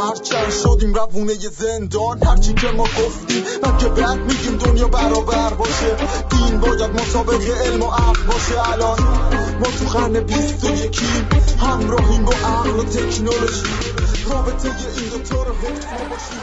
هرچند شدیم روونه زندان. هرچی که ما گفتیم من که بعد میگیم دنیا برابر باشه. دین باید مسابقه علم و عقل باشه. الان ما تو خرن بیست و یکیم همراهیم با عقل و تکنولوژی. رابطه این دوتا رو حفظ باشیم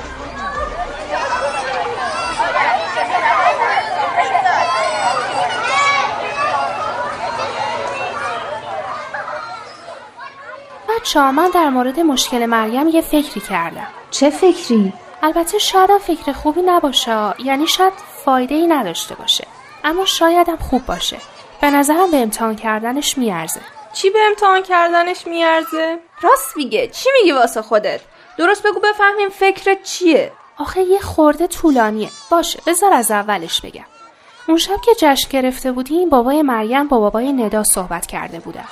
بچه من در مورد مشکل مریم یه فکری کردم چه فکری؟ البته شاید فکر خوبی نباشه یعنی شاید فایده ای نداشته باشه اما شایدم خوب باشه به نظرم به امتحان کردنش میارزه چی به امتحان کردنش میارزه؟ راست میگه چی میگی واسه خودت؟ درست بگو بفهمیم فکرت چیه؟ آخه یه خورده طولانیه باشه بذار از اولش بگم اون شب که جشن گرفته بودیم بابای مریم با بابای ندا صحبت کرده بودم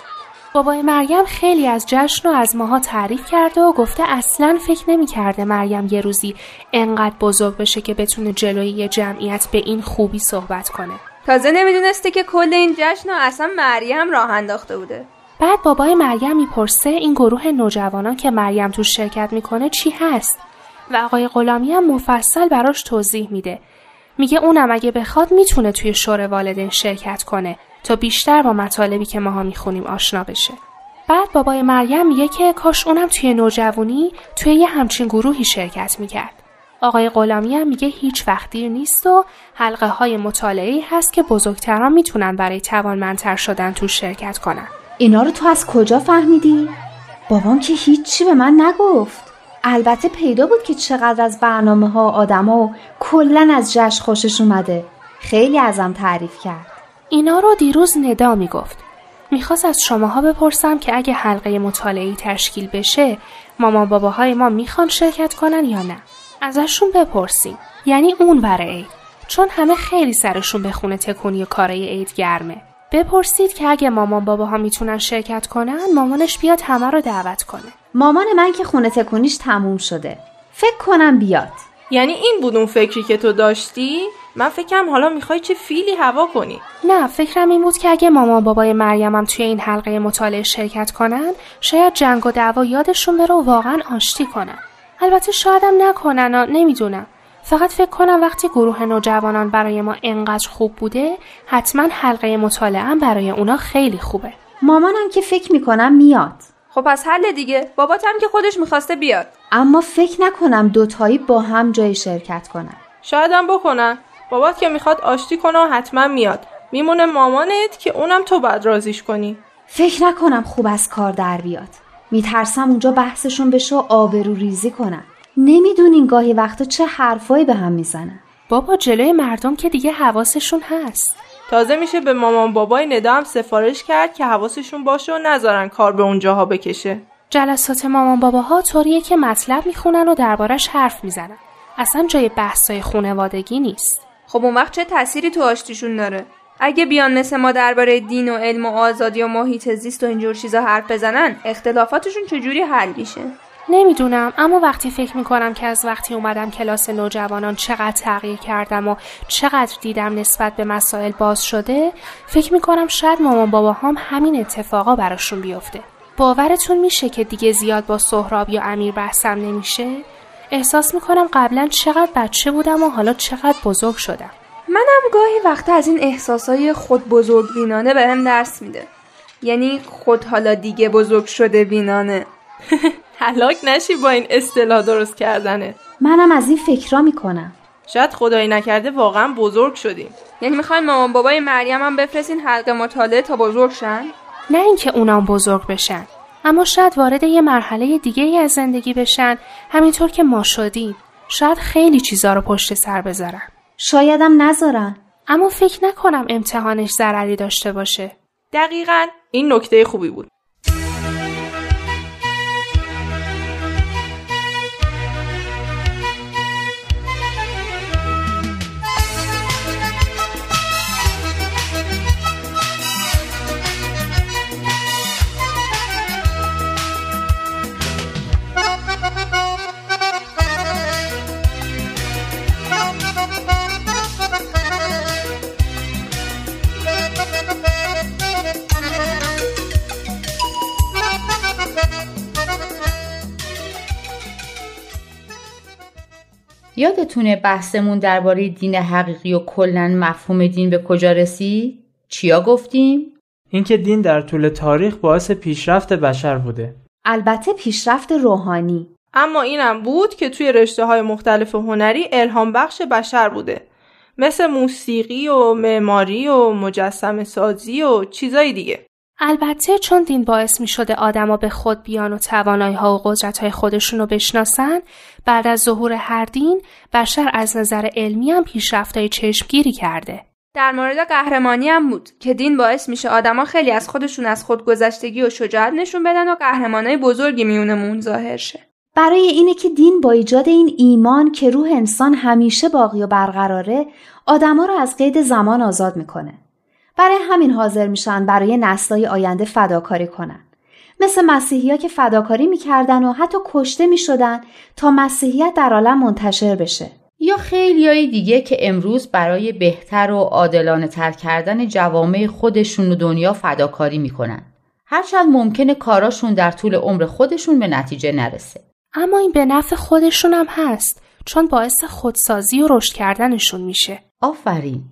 بابای مریم خیلی از جشن و از ماها تعریف کرده و گفته اصلا فکر نمی‌کرده مریم یه روزی انقدر بزرگ بشه که بتونه جلوی یه جمعیت به این خوبی صحبت کنه. تازه نمی‌دونسته که کل این جشن اصلا مریم راه انداخته بوده. بعد بابای مریم می‌پرسه این گروه نوجوانان که مریم تو شرکت می‌کنه چی هست؟ و آقای غلامی هم مفصل براش توضیح میده. میگه اونم اگه بخواد می‌تونه توی شور والدین شرکت کنه. تا بیشتر با مطالبی که ماها می‌خونیم آشنا بشه. بعد بابای مریم میگه که کاش اونم توی نوجوانی توی یه همچین گروهی شرکت می‌کرد. آقای غلامی هم میگه هیچ وقت دیر نیست و حلقه های مطالعه هست که بزرگتران می‌تونن برای توانمندتر شدن تو شرکت کنن. اینا رو تو از کجا فهمیدی؟ بابام که هیچی به من نگفت. البته پیدا بود که چقدر از برنامه ها آدم و کلن از جشن خوشش اومده. خیلی ازم تعریف کرد. اینا رو دیروز ندا می‌گفت. می‌خواست از شماها بپرسم که اگه حلقه مطالعی تشکیل بشه مامان باباهای ما می‌خوان شرکت کنن یا نه؟ ازشون بپرسیم. یعنی اون برای عید. چون همه خیلی سرشون به خونه تکونی و کارای عید گرمه. بپرسید که اگه مامان باباها می‌تونن شرکت کنن مامانش بیاد همه رو دعوت کنه. مامان من که خونه تکونیش تموم شده. فکر کنم بیاد. یعنی این بود اون فکری که تو داشتی؟ من فکرم حالا می‌خوای چه فیلی هوا کنی؟ نه فکرم این بود که اگه مامان بابای مریمم توی این حلقه مطالعه شرکت کنن شاید جنگ و دعوا یادشون بره و واقعا آشتی کنن. البته شایدم نکنن و نمی‌دونم. فقط فکر کنم وقتی گروه نوجوانان برای ما انقدر خوب بوده حتما حلقه مطالعه برای اونا خیلی خوبه. مامانم که فکر می‌کنم میاد. خب پس حل دیگه. باباتم که خودش می‌خواسته بیاد. اما فکر نکنم دوتایی با هم جای شرکت کنن. شایدم بکنن. بابات که می‌خواد آشتی کنه و حتما میاد. میمونه مامانت که اونم تو بعد رازیش کنی. فکر نکنم خوب از کار در بیاد. میترسم اونجا بحثشون بشه و آبرو ریزی کنن. نمی‌دونین گاهی وقتا چه حرفایی به هم می‌زنن. بابا جلوی مردم که دیگه حواسشون هست. تازه میشه به مامان بابای ندا هم سفارش کرد که حواسشون باشه و نذارن کار به اونجاها بکشه. جلسات مامان باباها طوریه که مطلب می‌خونن و دربارش حرف می‌زنن. اصلا جای بحثای خونوادگی نیست. خب اون وقت چه تأثیری تو آشتیشون داره؟ اگه بیان مثل ما درباره دین و علم و آزادی و محیط زیست و اینجور چیزا حرف بزنن اختلافاتشون چجوری حل میشه؟ نمی‌دونم اما وقتی فکر می‌کنم که از وقتی اومدم کلاس نوجوانان چقدر تغییر کردم و چقدر دیدم نسبت به مسائل باز شده فکر می‌کنم شاید مامان بابا هم همین اتفاقا براشون بیفته. باورتون میشه که دیگه زیاد با سهراب یا امیر بحثم نمیشه؟ احساس می‌کنم قبلا چقدر بچه بودم و حالا چقدر بزرگ شدم. منم گاهی وقت از این احساسای خود بزرگ بینانه بهم درس میده. یعنی خود حالا دیگه بزرگ شده بینانه. هلاک نشی با این اصطلاح درست کردنه. منم از این فکرا می‌کنم. شاید خدایی نکرده واقعا بزرگ شدیم. یعنی می‌خواین مامان بابای مریم هم بفرستین حلقه مطالعه تا بزرگ شن؟ نه اینکه اونام بزرگ بشن. اما شاید وارد یه مرحله دیگه ای از زندگی بشن. همینطور که ما شدیم. شاید خیلی چیزا رو پشت سر بذارن. شایدم نذارن. اما فکر نکنم امتحانش ضرری داشته باشه. دقیقا این نکته خوبی بود. یادتونه بحثمون درباره دین حقیقی و کلا مفهوم دین به کجا رسید؟ چیا گفتیم؟ اینکه دین در طول تاریخ باعث پیشرفت بشر بوده. البته پیشرفت روحانی. اما اینم بود که توی رشته های مختلف هنری الهام بخش بشر بوده. مثل موسیقی و معماری و مجسم سازی و چیزای دیگه. البته چون دین باعث می شده آدما به خود بیان و توانایی ها و قدرت های خودشون رو بشناسن بعد از ظهور هر دین بشر از نظر علمی هم پیشرفت های چشمگیری کرده. در مورد قهرمانی هم بود که دین باعث میشه آدما خیلی از خودشون از خودگذشتگی و شجاعت نشون بدن و قهرمانای بزرگی میونمون ظاهر شه. برای اینه که دین با ایجاد این ایمان که روح انسان همیشه باقی و برقراره آدما رو از قید زمان آزاد می‌کنه. برای همین حاضر میشن برای نسلای آینده فداکاری کنن. مثل مسیحی ها که فداکاری می‌کردن و حتی کشته می‌شدن تا مسیحیت در عالم منتشر بشه. یا خیلی دیگه که امروز برای بهتر و عادلانه تر کردن جوامع خودشون و دنیا فداکاری می‌کنن. هرچند ممکنه کاراشون در طول عمر خودشون به نتیجه نرسه. اما این به نفع خودشون هم هست چون باعث خودسازی و رشد کردنشون میشه. آفرین.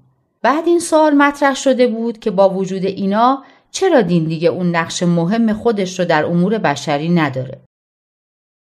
بعد این سوال مطرح شده بود که با وجود اینا چرا دین دیگه اون نقش مهم خودش رو در امور بشری نداره؟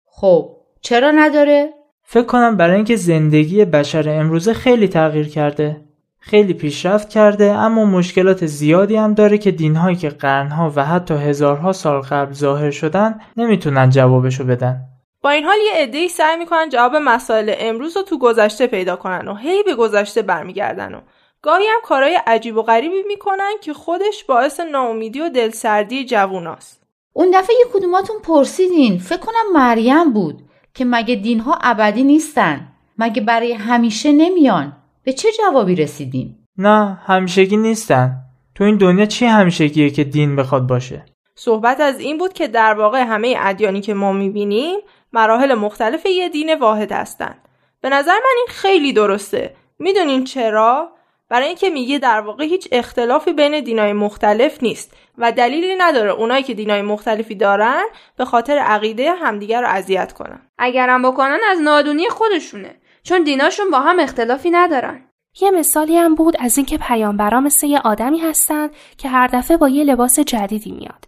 خب چرا نداره؟ فکر کنم برای اینکه زندگی بشر امروزه خیلی تغییر کرده. خیلی پیشرفت کرده اما مشکلات زیادی هم داره که دینهایی که قرنها و حتی هزارها سال قبل ظاهر شدن نمی‌تونن جوابشو بدن. با این حال یه عده‌ای سعی می‌کنن جواب مسائل امروز رو تو گذشته پیدا کنن و هی به گذشته برمیگردن و گاهی هم کارهای عجیب و غریبی می‌کنن که خودش باعث ناامیدی و دلسردی جووناست. اون دفعه یه کدوماتون پرسیدین. فکر کنم مریم بود که مگه دینها ابدی نیستن. مگه برای همیشه نمیان. به چه جوابی رسیدین؟ نه همیشگی نیستن. تو این دنیا چی همیشگیه که دین بخواد باشه؟ صحبت از این بود که در واقع همه ادیانی که ما می‌بینیم مراحل مختلف یه دین واحد هستند به نظر من این خیلی درسته. می‌دونین چرا؟ برای اینکه میگه در واقع هیچ اختلافی بین دینای مختلف نیست و دلیلی نداره اونایی که دینای مختلفی دارن به خاطر عقیده همدیگر رو اذیت کنن. اگرم بکنن از نادونی خودشونه چون دیناشون با هم اختلافی ندارن. یه مثالی هم بود از اینکه پیامبرا مثل یه آدمی هستن که هر دفعه با یه لباس جدیدی میاد.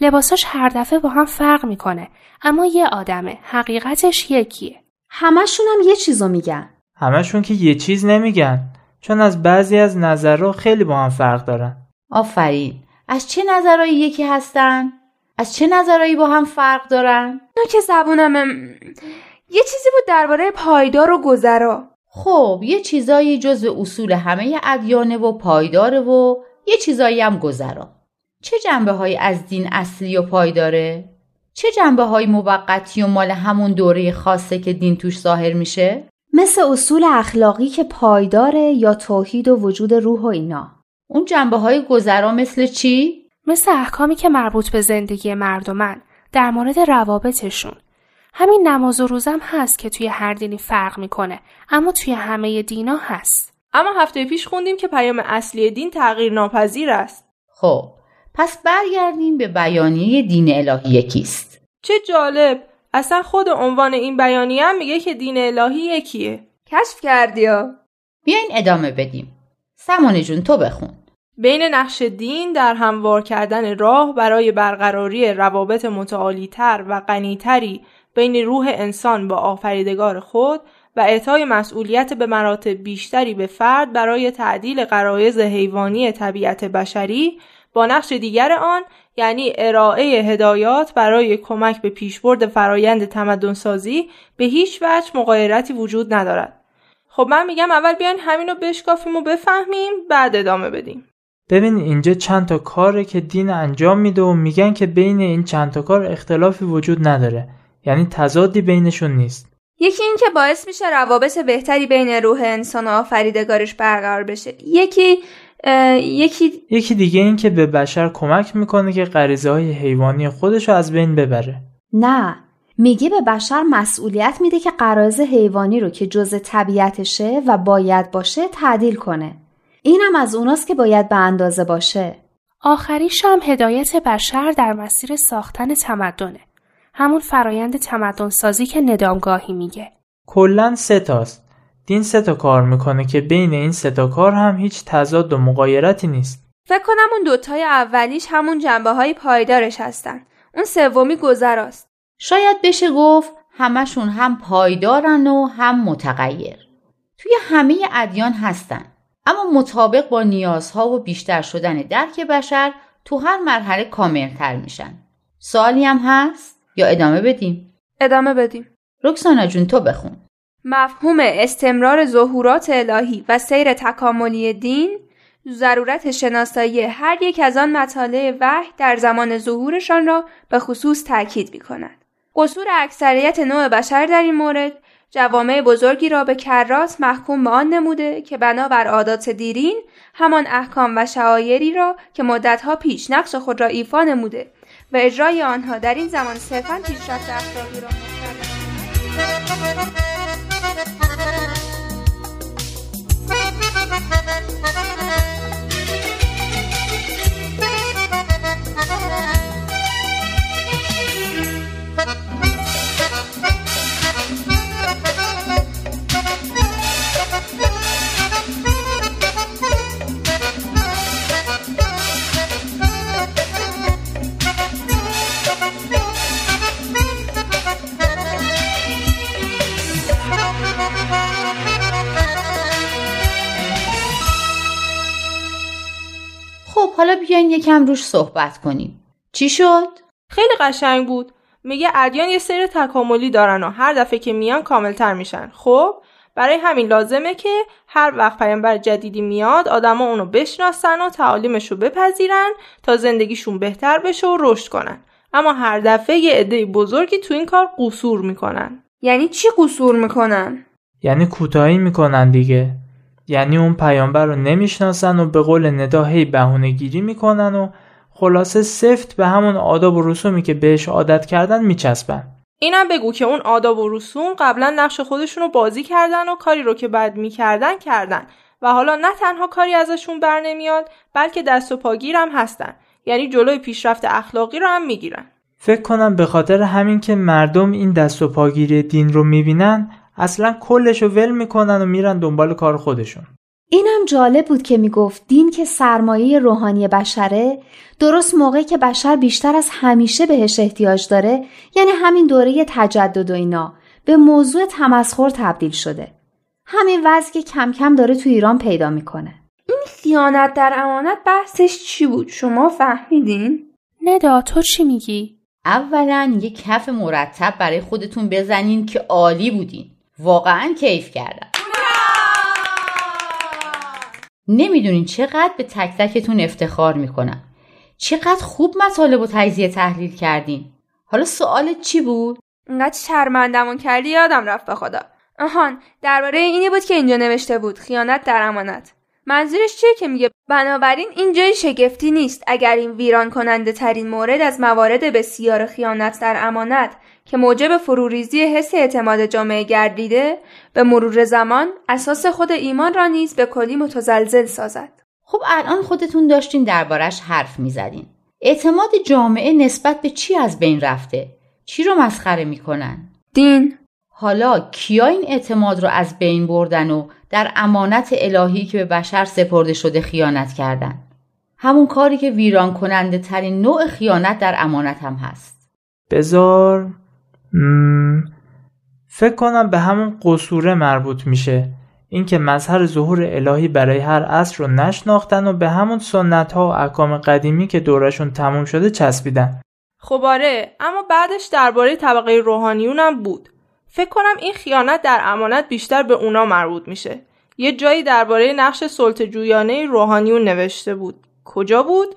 لباساش هر دفعه با هم فرق می‌کنه اما یه آدمه حقیقتش یکیه. همشون هم یه چیزو میگن. همشون که یه چیز نمیگن. چون از بعضی از نظرها خیلی با هم فرق دارن آفرین از چه نظرهایی یکی هستن؟ از چه نظرهایی با هم فرق دارن؟ نه که زبونم یه چیزی بود درباره پایدار و گذرا خب یه چیزایی جز اصول همه ادیانه و پایداره و یه چیزایی هم گذرا چه جنبه های از دین اصلی و پایداره؟ چه جنبه های موقتی و مال همون دوره خاصه که دین توش ظاهر میشه؟ مثل اصول اخلاقی که پایداره یا توحید و وجود روح و اینا. اون جنبه های گذرا مثل چی؟ مثل احکامی که مربوط به زندگی مردمن در مورد روابطشون. همین نماز و روزم هست که توی هر دینی فرق می‌کنه اما توی همه دینا هست. اما هفته پیش خوندیم که پیام اصلی دین تغییر ناپذیر است. خب پس برگردیم به بیانیه دین الهی یکیست چه جالب! اصلا خود عنوان این بیانیه هم میگه که دین الهی یکیه. کشف کردی یا؟ بیاین ادامه بدیم. سمانه جون تو بخون. بین نقش دین در هموار کردن راه برای برقراری روابط متعالیتر و غنیتری بین روح انسان با آفریدگار خود و اعطای مسئولیت به مراتب بیشتری به فرد برای تعدیل قرایز حیوانی طبیعت بشری با نقش دیگر آن یعنی ارائه هدایات برای کمک به پیشبرد فرایند تمدنسازی به هیچ وجه مقایرتی وجود ندارد. خب من میگم اول بیاین همینو بشکافیم و بفهمیم بعد ادامه بدیم. ببین اینجا چند تا کاره که دین انجام میده و میگن که بین این چند تا کار اختلافی وجود نداره. یعنی تضادی بینشون نیست. یکی این که باعث میشه روابط بهتری بین روح انسان و آفریدگارش برقرار بشه. یکی یکی یکی دیگه این که به بشر کمک می‌کنه که غریزه های حیوانی خودش رو از بین ببره. نه میگه به بشر مسئولیت میده که قرائز حیوانی رو که جز طبیعتشه و باید باشه تعدیل کنه. اینم از اوناست که باید به اندازه باشه. آخریش هم هدایت بشر در مسیر ساختن تمدنه. همون فرایند تمدن سازی که ندامگاهی میگه. کلا سه تاست. دین سه تا کار می‌کنه که بین این سه تا کار هم هیچ تضاد و مقایرتی نیست. فکر کنم اون دوتای اولیش همون جنبه های پایدارش هستن. اون سومی گذراست. شاید بشه گفت همشون هم پایدارن و هم متغیر. توی همه ادیان هستن. اما مطابق با نیازها و بیشتر شدن درک بشر تو هر مرحله کاملتر میشن. سوالی هم هست یا ادامه بدیم؟ ادامه بدیم. رکسانا جون تو بخون. مفهوم استمرار ظهورات الهی و سیر تکاملی دین ضرورت شناسایی هر یک از آن مطالع وحی در زمان ظهورشان را به خصوص تاکید می کند. قصور اکثریت نوع بشر در این مورد جوامع بزرگی را به کرات محکوم به آن نموده که بنابر عادات دیرین همان احکام و شعایری را که مدتها پیش نقش خود را ایفا نموده و اجرای آنها در این زمان صرفا پیشرفت اخلاقی را حالا یکم روش صحبت کنیم. چی شد؟ خیلی قشنگ بود. میگه ادیان یه سیر تکاملی دارن و هر دفعه که میان کاملتر میشن. خب برای همین لازمه که هر وقت پیامبر جدیدی میاد آدما اونو بشناسن و تعالیمش رو بپذیرن تا زندگیشون بهتر بشه و رشد کنن. اما هر دفعه یه عده بزرگی تو این کار قصور می‌کنن. یعنی چی قصور می‌کنن؟ یعنی کوتاهی می‌کنن دیگه. یعنی اون پیامبر رو نمی‌شناسن و به قول ندا هی بهونه گیری می‌کنن و خلاصه سفت به همون آداب و رسومی که بهش عادت کردن میچسبن. اینم بگو که اون آداب و رسوم قبلا نقش خودشون رو بازی کردن و کاری رو که بعد می‌کردن کردن و حالا نه تنها کاری ازشون بر نمیاد بلکه دست و پاگیر هم هستن. یعنی جلوی پیشرفت اخلاقی رو هم می‌گیرن. فکر کنم به خاطر همین که مردم این دست و پاگیری دین رو می‌بینن اصلا کلش رو ول می‌کنن و میرن دنبال کار خودشون. اینم جالب بود که می‌گفت دین که سرمایه روحانی بشره درست موقعی که بشر بیشتر از همیشه بهش احتیاج داره یعنی همین دوره تجدد و اینا به موضوع تمسخر تبدیل شده. همین وضع که کم کم داره تو ایران پیدا می‌کنه. این خیانت در امانت بحثش چی بود؟ شما فهمیدین؟ ندا تو چی میگی؟ اولا یه کف مرتب برای خودتون بزنین که عالی بودین. واقعا کیف کردم. نمی‌دونین چقدر به تک تکتون افتخار می‌کنم. چقدر خوب مطالب و تجزیه تحلیل کردین. حالا سوالت چی بود؟ انقدر شرمندمون کردی یادم رفت به خدا. آهان درباره اینی بود که اینجا نوشته بود خیانت در امانت. منظورش چیه که میگه؟ بنابراین این جای شگفتی نیست. اگر این ویران کننده ترین مورد از موارد بسیار خیانت در امانت که موجب فروریزی حس اعتماد جامعه گردیده به مرور زمان اساس خود ایمان را نیز به کلی متزلزل سازد. خب الان خودتون داشتین دربارش حرف می‌زدین. اعتماد جامعه نسبت به چی از بین رفته؟ چی رو مسخره می‌کنن؟ دین. حالا کیا این اعتماد رو از بین بردن و در امانت الهی که به بشر سپرده شده خیانت کردن؟ همون کاری که ویران کننده ترین نوع خیانت در امانت هم هست. بزار فکر کنم به همون قصوره مربوط میشه. اینکه مظهر ظهور الهی برای هر عصر رو نشناختن و به همون سنت ها و احکام قدیمی که دورشون تموم شده چسبیدن. خب آره اما بعدش درباره طبقه روحانیون هم بود. فکر کنم این خیانت در امانت بیشتر به اونا مربوط میشه. یه جایی درباره نقش سلطه جویانه روحانیون نوشته بود. کجا بود؟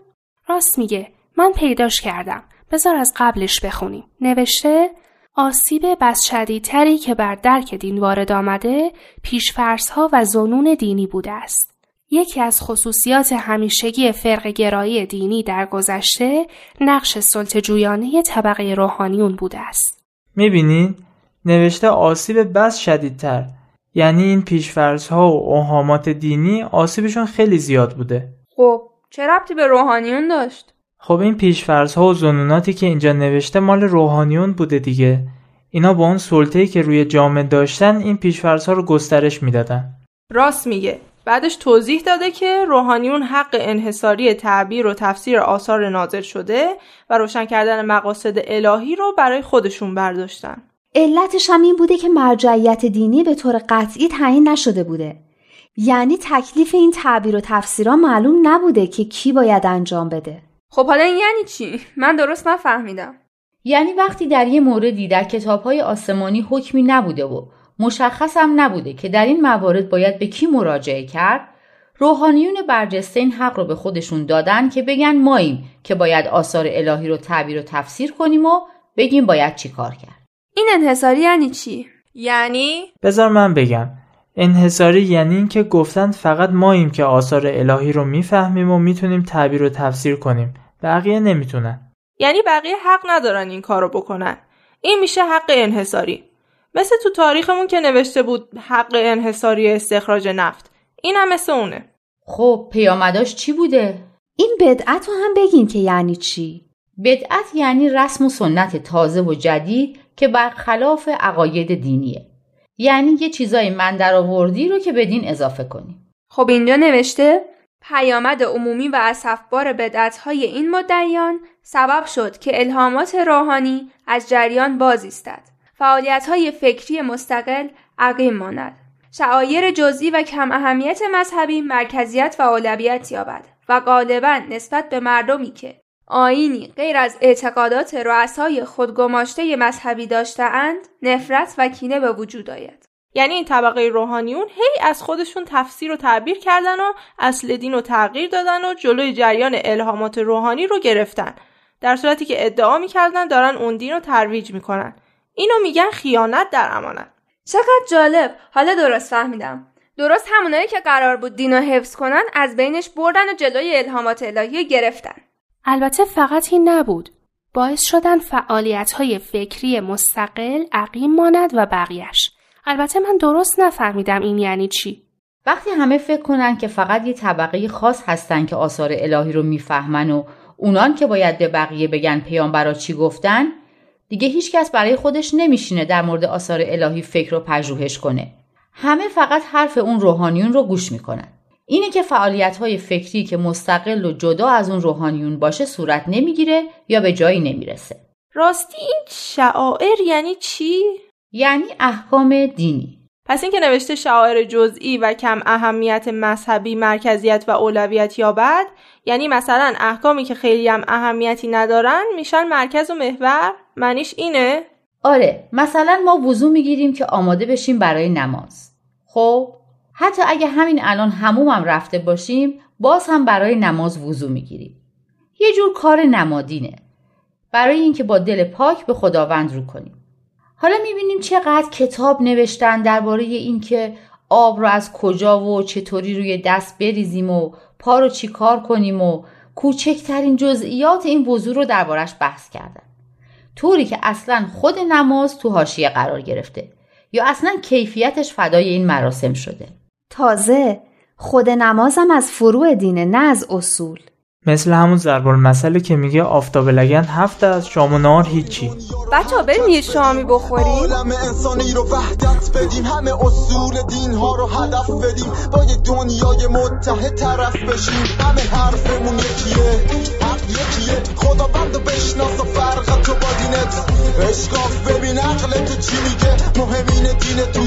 راست میگه. من پیداش کردم. بذار از قبلش بخونیم. نوشته آسیب بس شدیدتری که بر درک دین وارد آمده پیشفرسها و زنون دینی بوده است. یکی از خصوصیات همیشگی فرق گرایی دینی در گذشته نقش سلطجویانه طبقه روحانیون بوده است. می‌بینید؟ نوشته آسیب بس شدیدتر یعنی این پیشفرس ها و اوهامات دینی آسیبشون خیلی زیاد بوده. خب چه ربطی به روحانیون داشت؟ خب این پیشفرض ها و زنوناتی که اینجا نوشته مال روحانیون بوده دیگه اینا با اون سلطه‌ای که روی جامعه داشتن این پیشفرض ها رو گسترش می‌دادن راست میگه بعدش توضیح داده که روحانیون حق انحصاری تعبیر و تفسیر آثار نازل شده و روشن کردن مقاصد الهی رو برای خودشون برداشتن. علتش هم این بوده که مرجعیت دینی به طور قطعی تعیین نشده بوده. یعنی تکلیف این تعبیر و تفسیرها معلوم نبوده که کی باید انجام بده. خب حالا این یعنی چی؟ من درست نفهمیدم. یعنی وقتی در یه موردی در کتابهای آسمانی حکمی نبوده و مشخص هم نبوده که در این موارد باید به کی مراجعه کرد روحانیون برجسته این حق رو به خودشون دادن که بگن ماییم که باید آثار الهی رو تعبیر و تفسیر کنیم و بگیم باید چی کار کرد این انحصاری یعنی چی یعنی بذار من بگم انحصاری یعنی اینکه گفتن فقط ماییم که آثار الهی رو می‌فهمیم و می‌تونیم تعبیر و تفسیر کنیم. بقیه نمی‌تونن. یعنی بقیه حق ندارن این کارو بکنن. این میشه حق انحصاری. مثل تو تاریخمون که نوشته بود حق انحصاری استخراج نفت. این هم مثل اونه. خب پیامداش چی بوده؟ این بدعت رو هم بگین که یعنی چی؟ بدعت یعنی رسم و سنت تازه و جدید که برخلاف عقاید دینیه. یعنی یه چیزای من در آوردی رو که به دین اضافه کنی خب اینجا نوشته پیامد عمومی و اصفبار بدعت های این مدعیان سبب شد که الهامات روحانی از جریان باز ایستد فعالیت های فکری مستقل عقیم ماند. شعایر جزئی و کم اهمیت مذهبی مرکزیت و اولویت یابد و غالبا نسبت به مردمی که آینی غیر از اعتقادات رؤسای خودگماشته مذهبی داشتهاند نفرت و کینه به وجود آید. یعنی این طبقه روحانیون هی از خودشون تفسیر و تعبیر کردن و اصل دین رو تغییر دادن و جلوی جریان الهامات روحانی رو گرفتن. در صورتی که ادعا می‌کردن دارن اون دین رو ترویج می‌کنن. اینو میگن خیانت در امانت. چقدر جالب. حالا درست فهمیدم. درست همونایی که قرار بود دینو حفظ کنن از بینش بردن و جلوی الهامات الهی گرفتن. البته فقط این نبود باعث شدن فعالیت های فکری مستقل عقیم ماند و بقیهش البته من درست نفهمیدم این یعنی چی وقتی همه فکر کنن که فقط یه طبقه خاص هستن که آثار الهی رو می‌فهمن و اونان که باید به بقیه بگن پیامبرا چی گفتن دیگه هیچکس برای خودش نمیشینه در مورد آثار الهی فکر و پژوهش کنه. همه فقط حرف اون روحانیون رو گوش می‌کنن. اینه که فعالیت های فکری که مستقل و جدا از اون روحانیون باشه صورت نمی‌گیره یا به جایی نمی‌رسه. راستی این شعائر یعنی چی؟ یعنی احکام دینی. پس اینکه نوشته شعائر جزئی و کم اهمیت مذهبی مرکزیت و اولویت یابد یعنی مثلا احکامی که خیلی هم اهمیتی ندارن میشن مرکز و محور معنیش اینه آره مثلا ما وضو می‌گیریم که آماده بشیم برای نماز خب حتی اگه همین الان هموم هم رفته باشیم باز هم برای نماز وضو می‌گیریم. یه جور کار نمادینه. برای اینکه با دل پاک به خداوند رو کنیم. حالا می‌بینیم چقدر کتاب نوشتن درباره اینکه آب رو از کجا و چطوری روی دست بریزیم و پا رو چیکار کنیم و کوچکترین جزئیات این وضوع رو دربارش بحث کردن. طوری که اصلا خود نماز تو حاشیه قرار گرفته یا اصلا کیفیتش فدای این مراسم شده. تازه خود نمازم از فروع دینه نه از اصول. مثل همون ضرب المثلی که میگه آفتاب لگن هفته از شام و نهار هیچی. بچه بریم یه شامی بخوریم. عالم انسانی رو وحدت بدیم. همه اصول دین ها رو هدف بدیم. با یه دنیای متحد طرف بشیم. همه حرفمون یکیه. حق یکیه. خدا بند بشناس و فرق تو با دینت. اشکاف ببین عقل تو چی میگه. مهمین دین تو